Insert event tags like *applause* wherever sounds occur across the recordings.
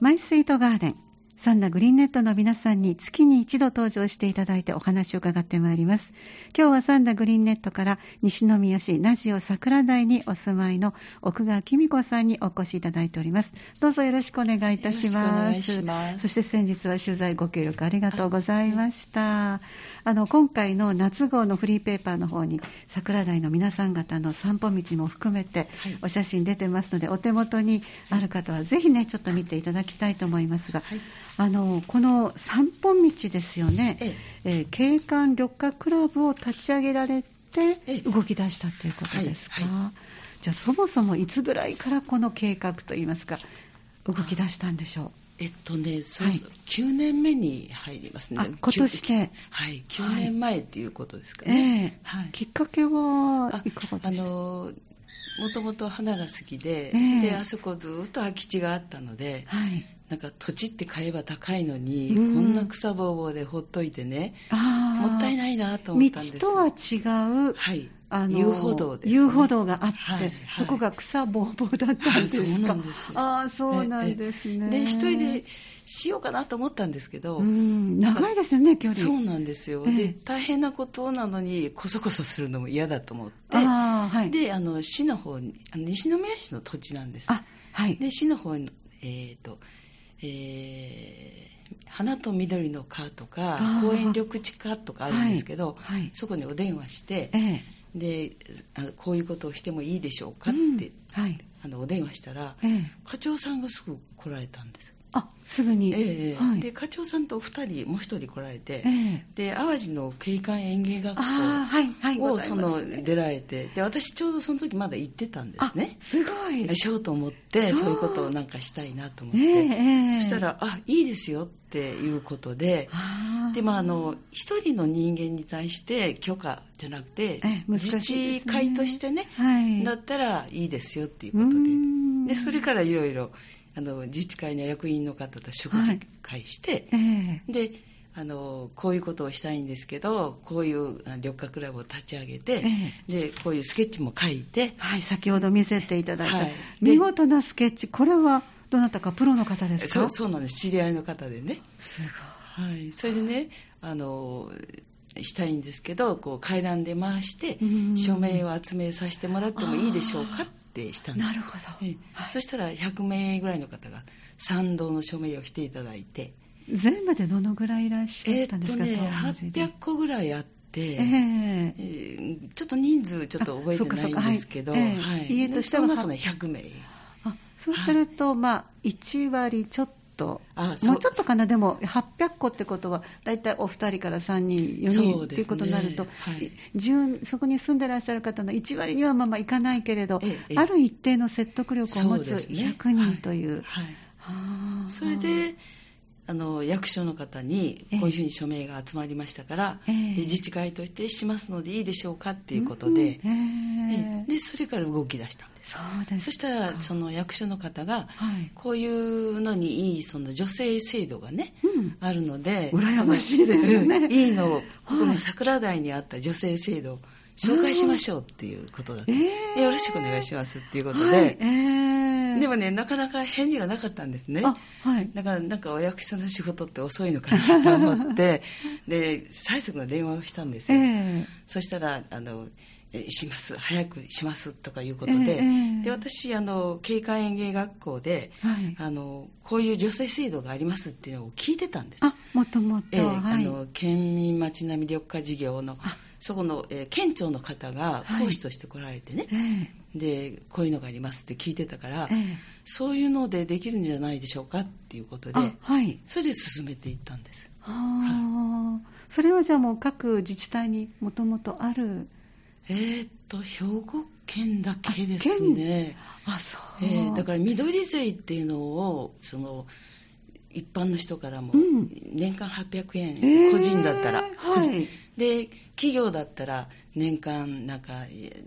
マイスイートガーデン。サンナグリーンネットの皆さんに月に一度登場していただいてお話を伺ってまいります。今日はサンナグリーンネットから西宮市ナジオ桜台にお住まいの奥川紀美子さんにお越しいただいております。どうぞよろしくお願いいたします。しますそして先日は取材ご協力ありがとうございました。あの今回の夏号のフリーペーパーの方に桜台の皆さん方の散歩道も含めてお写真出てますので、お手元にある方はぜひねちょっと見ていただきたいと思いますが。はいあのこの散歩道ですよね、ええ。えー、景観緑化クラブを立ち上げられて動き出したということですか、はいはい、じゃあそもそもいつぐらいからこの計画といいますか動き出したんでしょう？えっとね、そうはい、9年目に入りますね。今年で。はい、9年前っていうことですかね。えー、はい、きっかけはいかがですか？あのもともと花が好きで、えー、であそこずっと空き地があったので、はい、なんか土地って買えば高いのに、うん、こんな草ぼうぼうでほっといてねもったいないなと思ったんです道とは違う、はい、あの遊歩道です、ね、遊歩道があって、はいはい、そこが草ぼうぼうだったんですか、そうなんですああそうなんですね。で一人でしようかなと思ったんですけど、長いですよね距離。そうなんですよ、で大変なことなのにこそこそするのも嫌だと思ってあ、はい、であの市の方にあの西宮市の土地なんです。あ、はい、で市の方にえっ、ー、とえー、花と緑の科とか公園緑地課とかあるんですけど、はい。はい、そこにお電話して、ええ、でこういうことをしてもいいでしょうかって、うん。はい、あのお電話したら、え、課長さんがすぐ来られたんですあすぐに、ええはい、で課長さんとお二人もう一人来られて、えで淡路の景観園芸学校をその出られてで私ちょうどその時まだ行ってたんですね。すごい。しようと思ってそう。いうことをなんかしたいなと思って、えそしたらあいいですよっていうことででまああの一人の人間に対して許可じゃなくて、自治会としてね、はい、だったらいいですよっていうことで。でそれからいろいろあの自治会の役員の方と食事会して、はいえ。ー、であのこういうことをしたいんですけどこういう緑化クラブを立ち上げて、えー、でこういうスケッチも書いて、はい、先ほど見せていただいた、はい、見事なスケッチこれはどなたかプロの方ですか？そうそうなんです。知り合いの方でね。すごい、はい、それでねあのしたいんですけどこう階段で回して署名を集めさせてもらってもいいでしょうかってしたなるほど、はい、そしたら100名ぐらいの方が賛同の署名をしていただいて。全部でどのぐらいいらっしゃったんですか、えー、っとね800個ぐらいあって、えー、えー、ちょっと人数ちょっと覚えてないんですけど、はい、はい、家としてはその後ね100名あそうすると、はい、まあ1割ちょっと。ともうちょっとかな？でも800個ってことは大体お二人から3人4人っていうことになると、はい、そこに住んでらっしゃる方の1割にはまあまあいかないけれど、ある一定の説得力を持つ100人という。それであの役所の方にこういうふうに署名が集まりましたから、えー、で自治会としてしますのでいいでしょうかっていうことででそれから動き出したんです。そそしたらその役所の方が、はい、こういうのにいいその女性制度がね、うん、あるので羨ましいですね、うん、いいのをここの桜台にあった女性制度を紹介しましょうっていうことだった、えー、よろしくお願いしますっていうことで、はい。えーでもね、なかなか返事がなかったんですね。はい。だから、なんかお役所の仕事って遅いのかなと思って、*laughs* で、最速の電話をしたんですよ。えー、そしたら、あの、します、早くしますとかいうことで、えー、で私あの、景観園芸学校で、はい、あの、こういう女性制度がありますっていうのを聞いてたんです。あもともと、えーはい、あの県民町並み緑化事業のそこの、えー、県庁の方が講師として来られてね、はいでこういうのがありますって聞いてたから、えー、そういうのでできるんじゃないでしょうかっていうことで、はい、それで進めていったんです。はい、それはじゃあもう各自治体にもともとあるえー、っと兵庫県だけですね。あそう、えー、だから緑税っていうのをその一般の人からも年間800円、うん、個人だったら、えーはい、で企業だったら年間なんか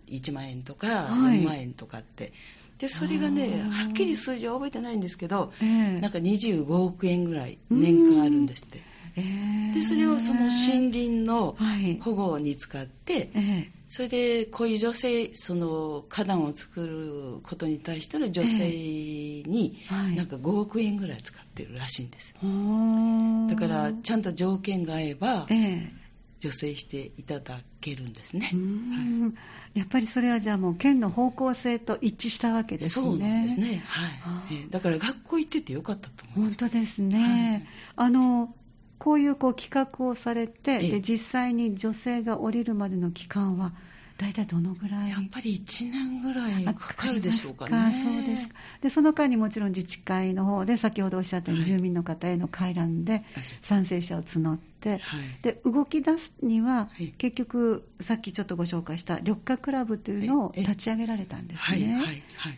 1万円とか4万円とかって、はい、でそれがねはっきり数字は覚えてないんですけど、えー、なんか25億円ぐらい年間あるんですって。えー、でそれをその森林の保護に使って、はい、それでこういう女性その花壇を作ることに対しての女性に、なんか5億円ぐらい使ってるらしいんです、えー、だからちゃんと条件が合えば、えー助成していただけるんですね、はい、やっぱりそれはじゃあもう県の方向性と一致したわけですね。そうなんですね、はい、だから学校行っててよかったと思います。本当ですね、はい、あのこういうこう企画をされて、で実際に女性が降りるまでの期間は大体どのぐらい？やっぱり1年ぐらいかかるでしょうかね。そうですでその間にもちろん自治会の方で先ほどおっしゃったように住民の方への回覧で賛成者を募って、はい、で動き出すには、結局さっきちょっとご紹介した緑化クラブというのを立ち上げられたんですね。はいはいはい、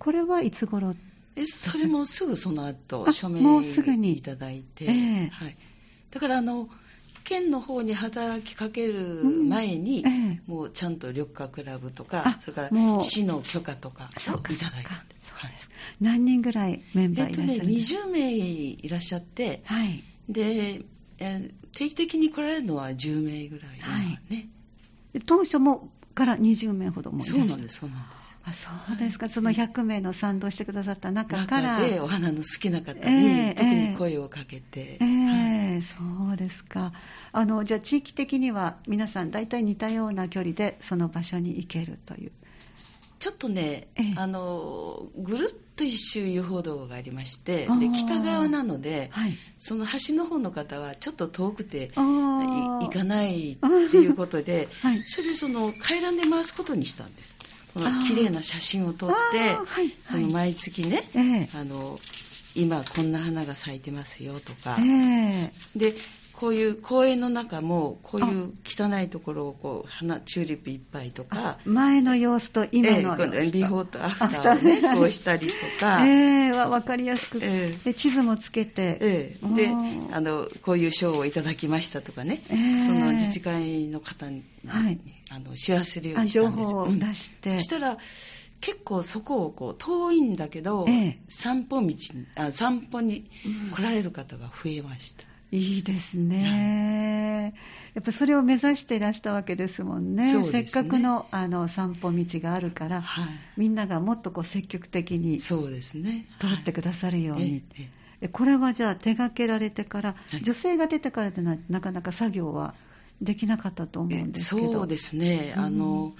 これはいつ頃？えそれもすぐその後署名もうすぐに。いただいて、えー、はい、だからあの県の方に働きかける前に、うんええ、もうちゃんと緑化クラブとか、それから市の許可とかいただいたんです。はい、何人ぐらいメンバーいらっしゃるんですか、えっとね、20名いらっしゃって、はい、で、え定期的に来られるのは10名ぐらい、ね、はい、当初もから20名ほどもそうなんです、そうなんです。あそうですか、その100名の賛同してくださった中から。中でお花の好きな方に、えー、特に声をかけて。えー、はい、そうですか。あの、じゃあ地域的には皆さん大体似たような距離でその場所に行けるという。ちょっとね、ええ、あのぐるっと一周遊歩道がありましてで北側なので、はい、その橋の方の方はちょっと遠くて行かないっていうことで、*laughs* はい、それでその回覧で回すことにしたんです。この綺麗な写真を撮って、はい、その毎月ね、え、あの今こんな花が咲いてますよとか、でこういう公園の中もこういう汚いところをこう花チューリップいっぱいとか。前の様子と今の様子と、えー、ビフォーとアフターをねこうしたりとか、*laughs* えー、分かりやすく、えー、地図もつけて、えー、であのこういう賞をいただきましたとかね、えー、その自治会の方に、はい、あの知らせるようにしたんです。情報を出して、うん、そしたら結構そこをこう遠いんだけど、ええ、散歩道あ散歩に来られる方が増えました、いいですね。やっぱそれを目指していらしたわけですもんね。ね。せっかくのあの散歩道があるから、はい、みんながもっとこう積極的にそうですね。通ってくださるように。はい、これはじゃあ手掛けられてから、はい、女性が出てからでななかなか作業はできなかったと思うんですけど。そうですね。あの、うん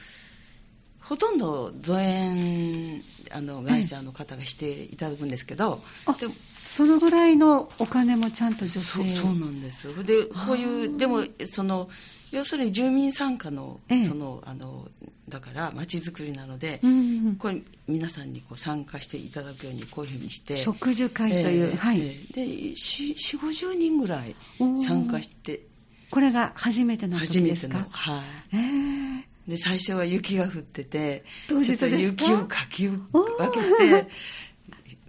ほとんど造園あの会社の方がしていただくんですけど、でもそのぐらいのお金もちゃんと女性。そうそうなんです。でこういうでもその要するに住民参加の,、そのあのだから街づくりなので、これ皆さんにこう参加していただくようにこういうふうにして植樹会という、えー、はい、で4 5 0人ぐらい参加してこれが初めての初めてのはい、えーで最初は雪が降っててちょっと雪をかき分けて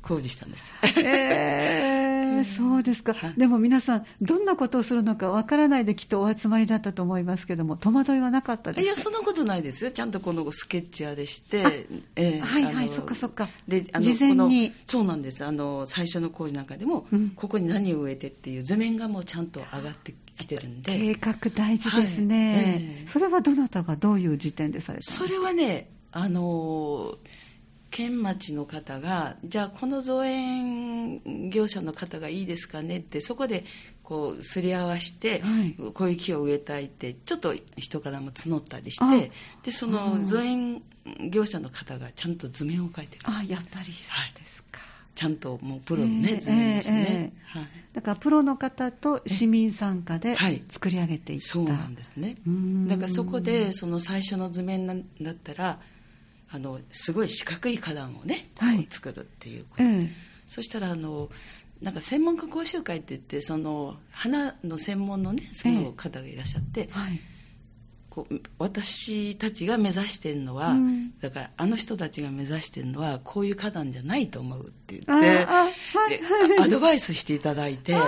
工事したんです。えー、そうですか、はい、でも皆さん、どんなことをするのかわからないできっとお集まりだったと思いますけども、戸惑いはなかったですか？いや、そんなことないですよ、ちゃんとこのスケッチ屋でして、えー、はいはい、そっかそっか、であの事前に。そうなんです。あの、最初の工事なんかでも、うん、ここに何を植えてっていう図面がもうちゃんと上がって来てるんで。計画大事ですね、はい。えー、それはどなたがどういう時点でされたんですか？それはねあの県町の方がじゃあこの造園業者の方がいいですかねってそこでこうすり合わして、はい、こういう木を植えたいってちょっと人からも募ったりしてでその造園業者の方がちゃんと図面を描いてるあやっぱりそうですか、はい。ちゃんともうプロのね、えー、図面ですね、えーはい、だからプロの方と市民参加で作り上げていった、そうなんですね。だからそこでその最初の図面だったらあのすごい四角い花壇をね、はい、作るっていうこと、えー、そしたらあのなんか専門家講習会って言ってその花の専門のねその方がいらっしゃって、えーはい。こう私たちが目指してるのは、うん、だからあの人たちが目指してるのはこういう花壇じゃないと思うって言って、はい、アドバイスしていただいてあそ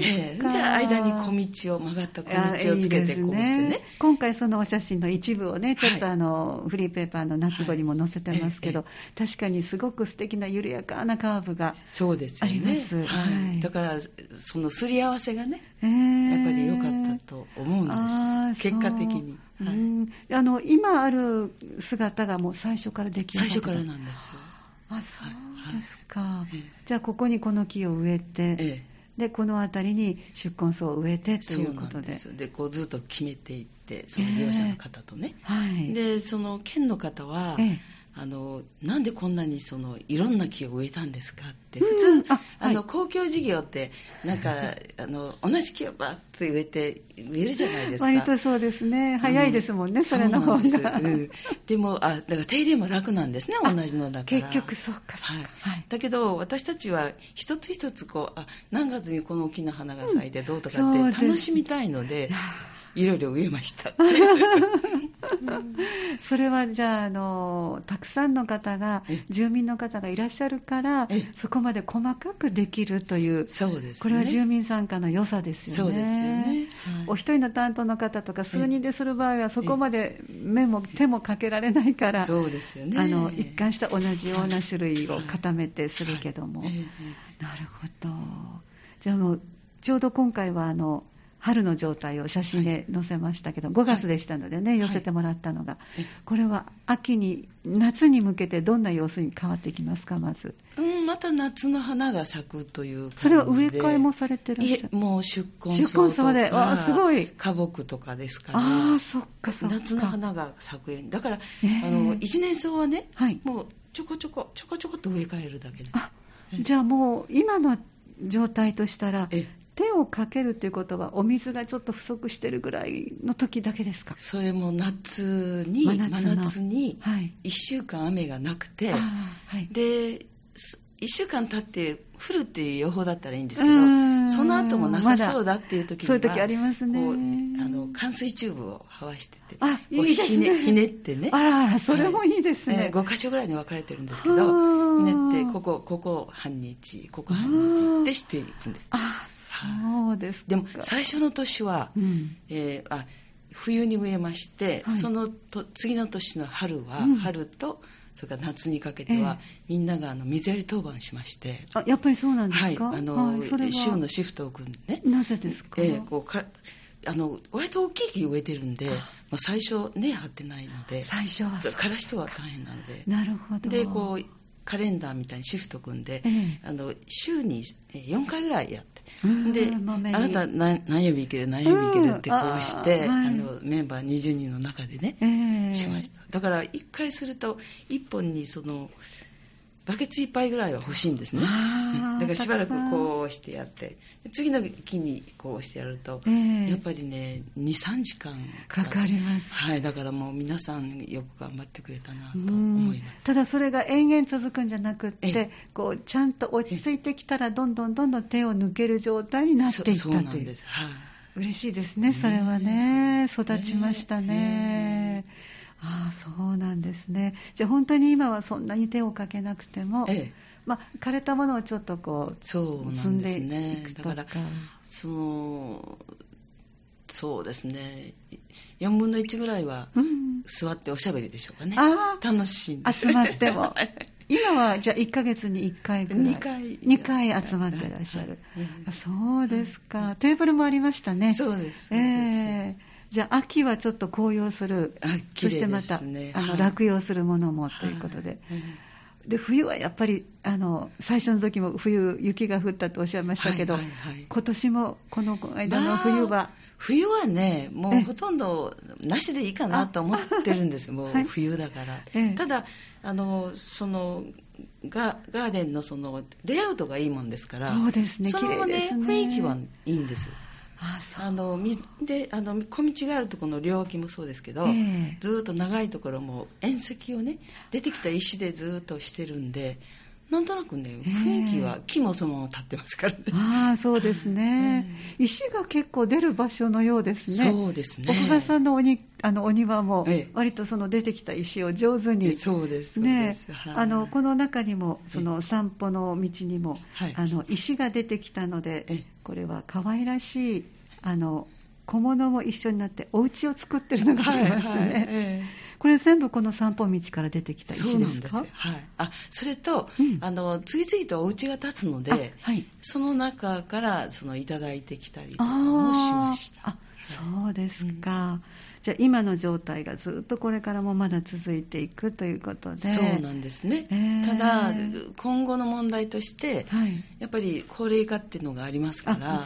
えー、で間に小道を曲がった小道をつけてこうしてね、ね、今回そのお写真の一部をねちょっとあの、はい、フリーペーパーの夏号にも載せてますけど、はい、確かにすごく素敵な緩やかなカーブがそうですよね、はい、だからそのすり合わせがね、えー、やっぱり良かったと思うんです。結果的に、はい、あの今ある姿がもう最初からできる最初からなんです。あそうですか、はい、じゃあここにこの木を植えて、ええ、でこの辺りに宿根草を植えてということで。ででこうずっと決めていってその利用者の方とね、え。はい、でその県の方は、ええあのなんでこんなにそのいろんな木を植えたんですかって普通、うん、あ、あの、公共事業ってなんか *laughs* あの同じ木をバッと植えて植えるじゃないですか。割とそうですね。早いですもんね、うん、それの方が。うん、でもあだから手入れも楽なんですね同じのだから。結局そうかそうか、はい、だけど私たちは一つ一つこうあ何月にこの大きな花が咲いてどうとかって楽しみたいので、いろいろ植えました *laughs* それはじゃああのたくさんの方が住民の方がいらっしゃるからそこまで細かくできるというそうです、ね、これは住民参加の良さですよね。そうですよね、はい、お一人の担当の方とか数人でする場合はそこまで目も手もかけられないからそうですよね。あの一貫した同じような種類を固めてするけども、なるほど。じゃあもうちょうど今回はあの春の状態を写真で載せましたけど、はい、5月でしたのでね、はい、寄せてもらったのが、はい、これは秋に、夏に向けてどんな様子に変わってきますか、まず？うん、また夏の花が咲くというそれは植え替えもされてるんですかもう出根草とか。出根で、あすごい。花木とかですかね。ああ、そっかそっか。夏の花が咲くように。だから、えー、あの、一年草はね、はい、もうちょこちょこ、ちょこちょこっと植え替えるだけで。あ、じゃあもう今の状態としたら、手をかけるということはお水がちょっと不足してるぐらいの時だけですか？それも夏に真夏に1週間雨がなくて、はい、で1週間経って降るっていう予報だったらいいんですけどその後もなさそうだっていう時には、そういう時ありますね。あの冠水チューブをはわしててあいいですね。ひねってね。あらあらそれもいいですね、はい。えー、5箇所ぐらいに分かれてるんですけどひねってここここ半日ここ半日ってしていくんです。あそうですでも最初の年は、うん、えー、あ冬に植えまして、はい、そのと次の年の春は、うん、春とそれから夏にかけては、えー、みんながあの水やり当番しまして。あやっぱりそうなんですか？はい。あの、はい、週のシフトを組んでね。なぜですか,、えー、こうかあの割と大きい木植えてるんで、まあ、最初根張ってないので最初は。枯らしては大変なので。なるほど。でこうカレンダーみたいにシフト組んで、ええ、あの週に4回ぐらいやって、で、あなた何曜日行ける、何曜日行ける？ってこうして、あのメンバー20人の中でね、え、しました。だから1回すると、1本にその、バケツ1杯ぐらいは欲しいんですね。だからしばらくこうしてやって、次の木にこうしてやると、えー、やっぱりね、2、3時間かかります。はい、だからもう皆さんよく頑張ってくれたなと思います。ただそれが延々続くんじゃなくって、こうちゃんと落ち着いてきたら、どんどんどんどん手を抜ける状態になっていったという。そうです。はい。嬉しいですね、それはね。育ちましたね。ああそうなんですね。じゃあ本当に今はそんなに手をかけなくても、ええ。まあ、枯れたものをちょっとこうそうなんですね。だからそのそうですね。4分の1ぐらいは座っておしゃべりでしょうかね、うん、あ楽しいんです。集まっても。*laughs* 今はじゃあ1ヶ月に1回ぐらい2回 ,2 回集まってらっしゃる、はい、そうですか。テーブルもありましたね。そうです。ええ。ーじゃあ秋はちょっと紅葉する、そしてまた、あの落葉するものもということで、で冬はやっぱりあの最初の時も冬雪が降ったとおっしゃいましたけど、はいはいはい、今年もこの間の冬は、まあ、冬はねもうほとんどなしでいいかなと思ってるんですもう冬だから、はいただあのそのガガーデンのそのレイアウトがいいもんですからそうですね。そのね雰囲気はいいんですああのであの小道があるところの両脇もそうですけど、えー、ずっと長いところも縁石をね出てきた石でずっとしてるんでなんとなくね、雰囲気は木もそのまま立ってますからね。ああ、そうですね、石が結構出る場所のようですね。そうですね。岡田さんのおにあのお庭も、割とその出てきた石を上手に。そうです、ね、あのこの中にも、その散歩の道にも、あの石が出てきたので、これは可愛らしい、あの小物も一緒になって、お家を作ってるのがありますね。はいはいこれ全部この散歩道から出てきた石ですか？そうなんですはい、あそれと、うん、あの次々とお家が建つので、はい、その中からそのいただいてきたりとかもしました。あそうですか、うん、じゃあ今の状態がずっとこれからもまだ続いていくということで。そうなんですね、えー、ただ今後の問題として、はい、やっぱり高齢化っていうのがありますから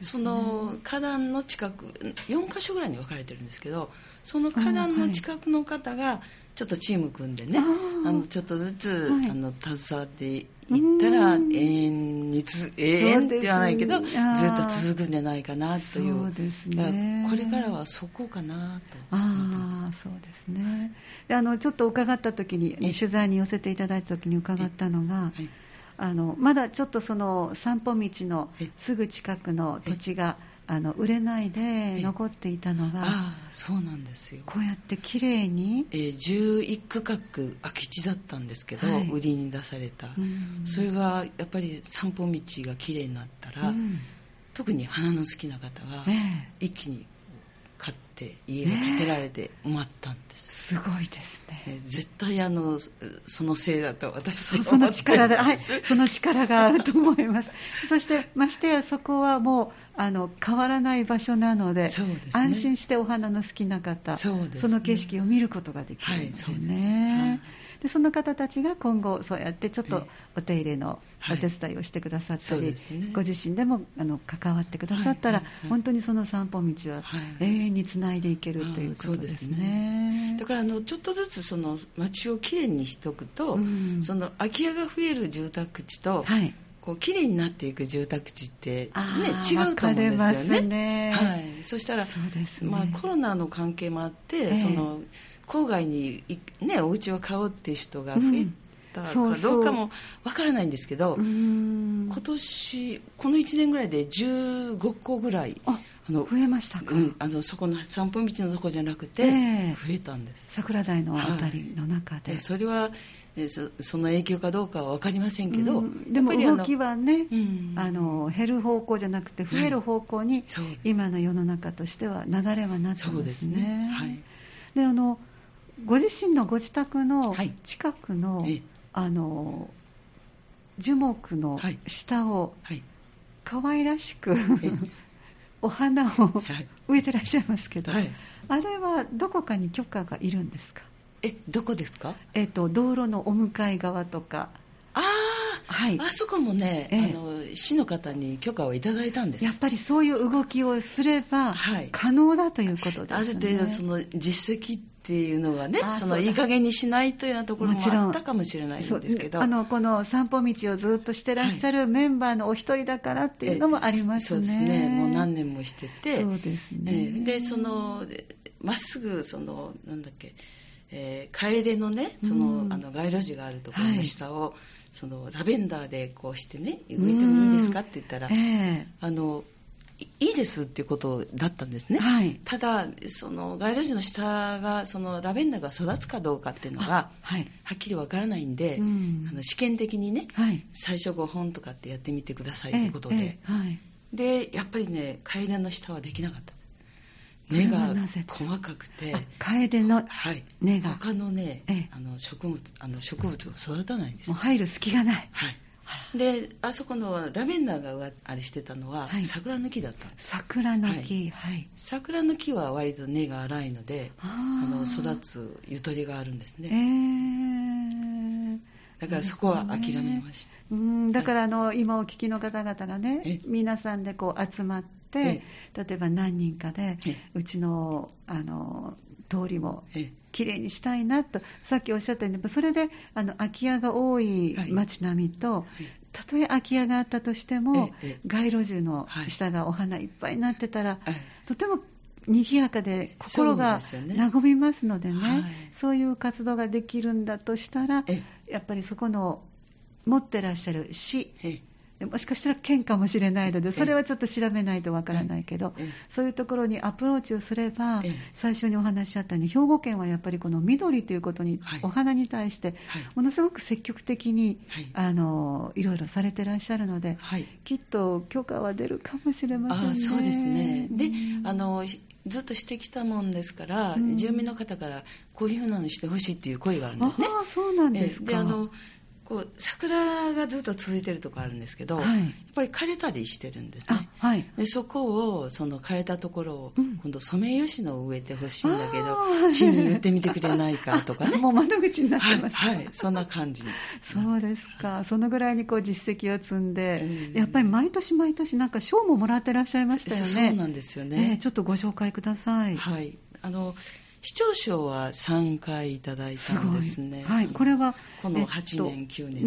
そ、ね,、の花壇の近く4か所ぐらいに分かれてるんですけどその花壇の近くの方がちょっとチーム組んでねあのちょっとずつ、はい、あの携わっていったら永遠につ永遠って言わないけどずっと続くんじゃないかなという。そうです、ね、これからはそこかなとああそうですね。であのちょっと伺った時に、ね、取材に寄せていただいた時に伺ったのが、はい。あのまだちょっとその散歩道のすぐ近くの土地があの売れないで残っていたのが、あそうなんですよ。こうやって綺麗に、えー、11区画空き地だったんですけど、はい、売りに出された、うん、それがやっぱり散歩道が綺麗になったら、うん、特に花の好きな方が一気に買って家が建てられて埋まったんです、すごいですね、絶対あのそのせいだと私はその力で、はい、その力があると思います。*laughs* そしてましてやそこはもうあの変わらない場所なので、ね、安心してお花の好きな方そ、ね,、の景色を見ることができるんですよね。はいでその方たちが今後そうやってちょっとお手入れのお手伝いをしてくださったり、はいね、ご自身でもあの関わってくださったら、はいはいはい、本当にその散歩道は永遠につないでいけるということですね。ね。だからあのちょっとずつその街をきれいにしておくと、うん、その空き家が増える住宅地と、はい、こう綺麗になっていく住宅地ってね違うと思うんですよね。ねはい。そしたら、ね、まあコロナの関係もあって、えー、その郊外にねお家を買おうっていう人が増えたかどうかもわからないんですけど、うん、今年この1年ぐらいで15個ぐらい。あの増えましたか、うん、あのそこの散歩道のとこじゃなくて、増えたんです、桜台のあたりの中で、はい、それはそその影響かどうかは分かりませんけど、うん、でも動きはね、うん、あの減る方向じゃなくて増える方向に、はい、今の世の中としては流れはなってますね。そうですね。はい、であのご自身のご自宅の近くの、はい、あの樹木の下を、可愛らしく、*laughs* お花を植えてらっしゃいますけど、はい、あれはどこかに許可がいるんですか？えどこですか？えっ、と道路のお向かい側とか。ああ、はい、あそこもね、ええ、あの市の方に許可をいただいたんです。やっぱりそういう動きをすれば可能だということですね、ある程度その実績っていうのがねそのいい加減にしないというようなところもあったかもしれないんですけど。あのこの散歩道をずっとしてらっしゃるメンバーのお一人だからっていうのもありますね、そうですね。もう何年もしてて。そうですね、でそのまっすぐそのなんだっけえー、楓のねその、うん、あの街路樹があるところの下を、はい、そのラベンダーでこうしてね植えてもいいですかって言ったら、えー、あのいいですっていうことだったんですね、はい、ただその街路樹の下がそのラベンダーが育つかどうかっていうのがはい、はっきりわからないんで、うん、あの試験的にね、はい、最初5本とかってやってみてくださいということで、えー、でやっぱりね楓の下はできなかった。根が細かくて。楓の根が、はい、他のね、ええ、あの植物あの植物が育たないんです。もう入る隙がない。はいであそこのラベンダーがあれしてたのは、はい、桜の木だった桜の木、はい、はい、桜の木は割と根が粗いのであの育つゆとりがあるんですね、えー、だからそこは諦めました、ね、うん。だからあの、今お聞きの方々がね皆さんでこう集まって、例えば何人かで、うちのあの通りもきれいにしたいなと、さっきおっしゃったように、それであの空き家が多い街並みと、たとえ空き家があったとしても、街路樹の下がお花いっぱいになってたら、とても賑やかで心が和みますのでね、そういう活動ができるんだとしたら、やっぱりそこの持ってらっしゃる詩、もしかしたら県かもしれないので、それはちょっと調べないとわからないけど、そういうところにアプローチをすれば、最初にお話しあったように、兵庫県はやっぱりこの緑ということに、お花に対して、ものすごく積極的に、あのいろいろされてらっしゃるので、きっと許可は出るかもしれませんね。そうですね。であのずっとしてきたもんですから、うん、住民の方からこういうふうなのしてほしいっていう声があるんですね。あそうなんですか。であのこう桜がずっと続いてるとこあるんですけど、はい、やっぱり枯れたりしてるんですね、はい、でそこをその枯れたところを、今度ソメイヨシノを植えてほしいんだけど市に言ってみてくれないかとかね。*laughs* もう窓口になってます、はい、はい、そんな感じ。そうですか。そのぐらいにこう実績を積んで、やっぱり毎年毎年なんか賞ももらってらっしゃいましたよね。そうなんですよね、えー、ちょっとご紹介ください。はい。あの市長賞は3回いただいたんですね。はい、これはこの8年、えっと、9年ね、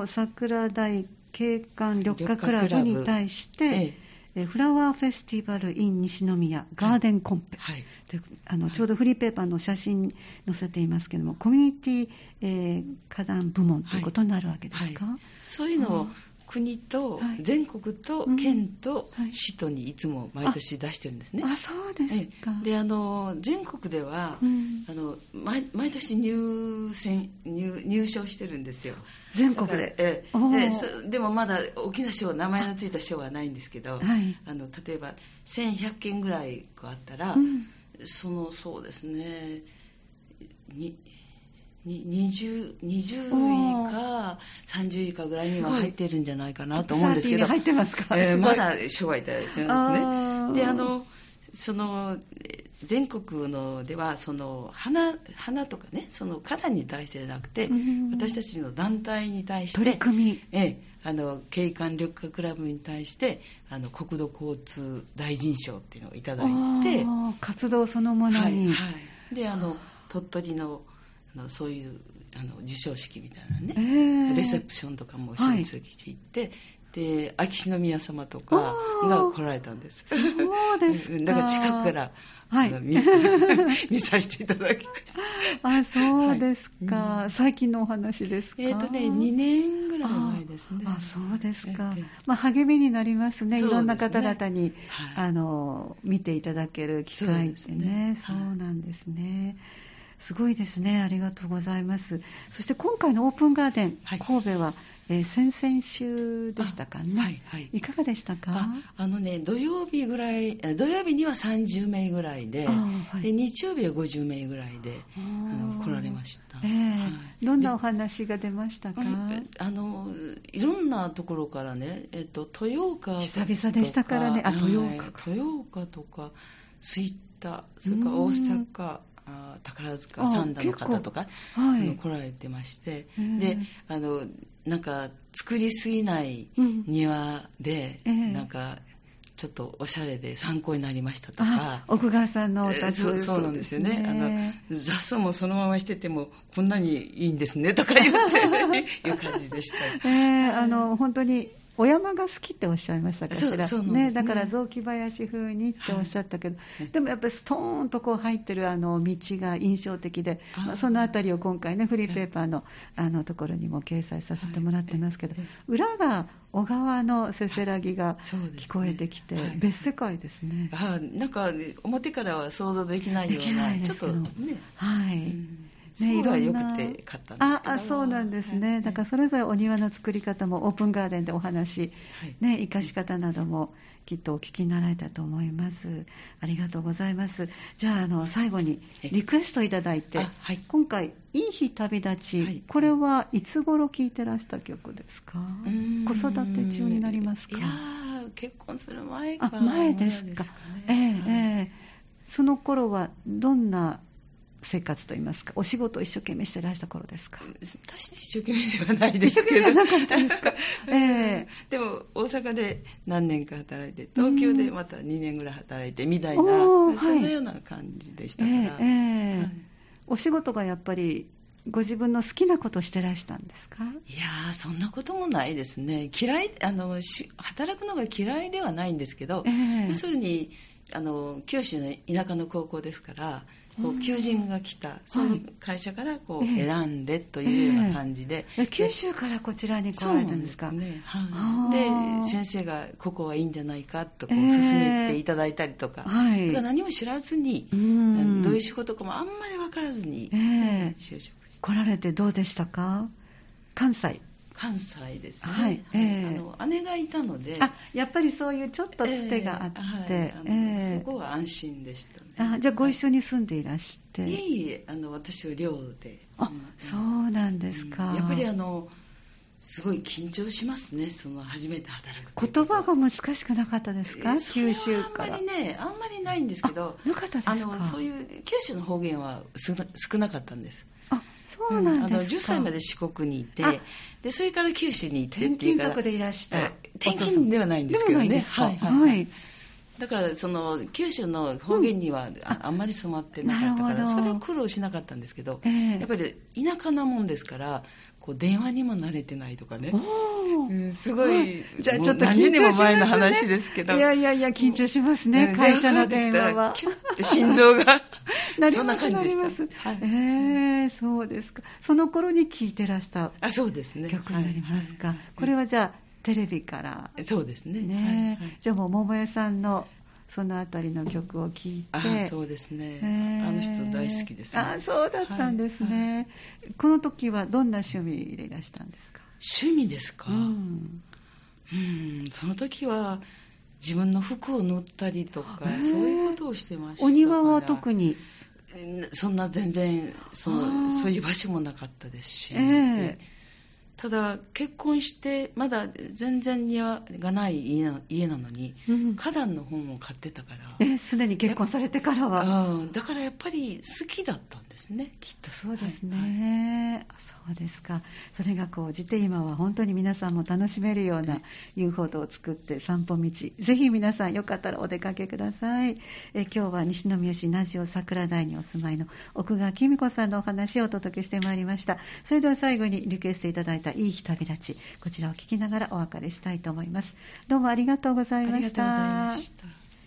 ナ桜大景観緑化クラブに対して、えフラワーフェスティバル in 西宮ガーデンコンペ、はい、というあのちょうどフリーペーパーの写真載せていますけれども、コミュニティ、えー、花壇部門ということになるわけですか、はい。はい、そういうのを国と、全国と県と市とにいつも毎年出してるんですね。あそうですか。であの全国では、うん、あの毎毎年入選入入賞してるんですよ。全国で。えででもまだ大きな賞名前のついた賞はないんですけど、はい、あの例えば1100件ぐらいあったら、うん、そのそうですね。に 20, 20位か30位かぐらいには入ってるんじゃないかなと思うんですけど、入ってますか、えー、まだ賞はいただいてますね。であのその全国のではその花花とかねその花壇に対してじゃなくて、私たちの団体に対して取り組み、えあの景観緑化クラブに対してあの国土交通大臣賞っていうのをいただいて。活動そのものに、はいはい、であの鳥取ののそういうあの授賞式みたいなね、えー、レセプションとかも出席していって、はい、で秋篠宮様とかが来られたんです。そうです *laughs* かだから近くから、はい、見 *laughs* 見させていただきあそうですか、はい。うん、最近のお話ですか？えっ、ー、とね2年ぐらい前ですね。あそうですか、えー、まあ、励みになりますね、ね、いろんな方々に、はい、あの見ていただける機会ってね。そうなんですね、すごいですね。ありがとうございます。そして今回のオープンガーデン、はい、神戸は、えー、先々週でしたかね。はい、はい、いかがでしたか？あのね、土曜日ぐらい、土曜日には30名ぐらいで、はい、で日曜日は50名ぐらいであの来られました、えーはい、どんなお話が出ましたか？あのいろんなところからね、えっと、豊岡久々でしたからね、あ豊岡豊岡とか、吹田、それから大阪、あ宝塚三田の方とか、はい、来られてまして、であのなんか作りすぎない庭で、うん、なんかちょっとおしゃれで参考になりましたとか。奥川さんのお宅、そうそうなんですよね。あの、雑草もそのまましてても、こんなにいいんですね、とか言って、*laughs* いう感じでした。えー、あの、本当にお山が好きっておっしゃいましたかしら、ね、ね、だから雑木林風にっておっしゃったけど、はい、でもやっぱりストーンとこう入ってるあの道が印象的で、まあ、そのあたりを今回ね、フリーペーパーのあのところにも掲載させてもらってますけど、裏が小川のせせらぎが聞こえてきて、ねはい、別世界ですね。あなんか表からは想像できないような、ちょっとね。はい。うんね、色が良くて買ったんですああそうなんですね、はい、だからそれぞれお庭の作り方もオープンガーデンでお話、はい、ね、生かし方などもきっとお聞きになられたと思います。ありがとうございます。じゃああの最後にリクエストいただいて、はい、今回「いい日旅立ち」はい、これはいつ頃聴いてらした曲ですか？子育て中になりますか？いや結婚する前かあ前ですか、ね、ええええ。その頃はどんな生活といいますか、お仕事を一生懸命してらした頃ですか？私一生懸命ではないですけど。*laughs* えー、でも、大阪で何年か働いて、東京でまた2年ぐらい働いて、みたいな、そんなような感じでしたから。えーえーはい、お仕事がやっぱり、ご自分の好きなことをしてらしたんですか？いやー、そんなこともないですね。嫌い、あの、働くのが嫌いではないんですけど、えー、要するに、あの九州の田舎の高校ですからこう求人が来た、その会社からこう選んでというような感じで、えー、九州からこちらに来られたんですか？ね、はい、で先生がここはいいんじゃないかとこう勧めていただいたりとか,、はい、何も知らずに、どういう仕事かもあんまり分からずに、えー、就職来られてどうでしたか？関西関西ですね、はい。えー、あの姉がいたのであやっぱりそういうちょっとつてがあって、えーはいえー、そこは安心でしたね。あじゃあご一緒に住んでいらして、い、えいえあの私は寮で。あ、そうなんですか、うん、やっぱりあのすごい緊張しますね、その初めて働く言葉が難しくなかったですか、九州から。あんまりね、あんまりないんですけど、なかったですか？あのそういう九州の方言は少なかったんです。あそうなんですか、うん、あの10歳まで四国にいてでそれから九州に行ってっていうから。転勤族でいらした。転勤ではないんですけどね。はいはい、はい、だからその九州の方言にはあ,、あんまり染まってなかったからそれは苦労しなかったんですけど、えー、やっぱり田舎なもんですからこう電話にも慣れてないとかね、うん、すごい、じゃあちょっと何年も前の話ですけど。いやいやいや緊張しますね、会社の電話は。心臓が。*laughs* そんな感じでした、はい、えー、そうですか。その頃に聴いてらしたあそうですね。曲になりますか、はい。はい、これはじゃあテレビから。そうですね。ね、はい。はい、じゃあもう桃江さんのそのあたりの曲を聴いて。あそうですね、えー、あの人大好きですね。あそうだったんですね、はい、この時はどんな趣味でいらしたんですか？趣味ですか、うん、うん。その時は自分の服を塗ったりとか、そういうことをしてましたお庭は特に？そんな全然そのそういう場所もなかったですし、えー、ただ結婚してまだ全然庭がない家なのに、うん、花壇の本を買ってたから。すでに結婚されてからは、うん、だからやっぱり好きだったんですね。きっとそうですね、はいそうですか。それがこうじて今は本当に皆さんも楽しめるような遊歩道を作って散歩道。ぜひ皆さんよかったらお出かけください。え今日は西宮市名オ桜台にお住まいの奥川紀美子さんのお話をお届けしてまいりました。それでは最後にリクエストいただいたいい日旅立ち。こちらを聞きながらお別れしたいと思います。どうもありがとうございました。ありがとうございました